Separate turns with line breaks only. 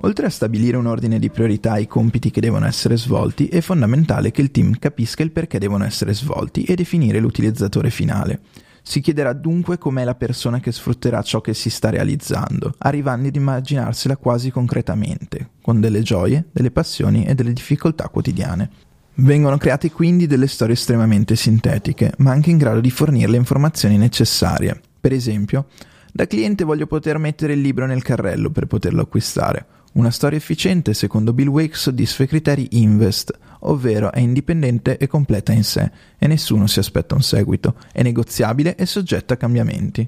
Oltre a stabilire un ordine di priorità ai compiti che devono essere svolti, è fondamentale che il team capisca il perché devono essere svolti e definire l'utilizzatore finale. Si chiederà dunque com'è la persona che sfrutterà ciò che si sta realizzando, arrivando ad immaginarsela quasi concretamente, con delle gioie, delle passioni e delle difficoltà quotidiane. Vengono create quindi delle storie estremamente sintetiche, ma anche in grado di fornire le informazioni necessarie. Per esempio, da cliente voglio poter mettere il libro nel carrello per poterlo acquistare. Una storia efficiente, secondo Bill Wake, soddisfa i criteri INVEST, ovvero è indipendente e completa in sé, e nessuno si aspetta un seguito, è negoziabile e soggetta a cambiamenti.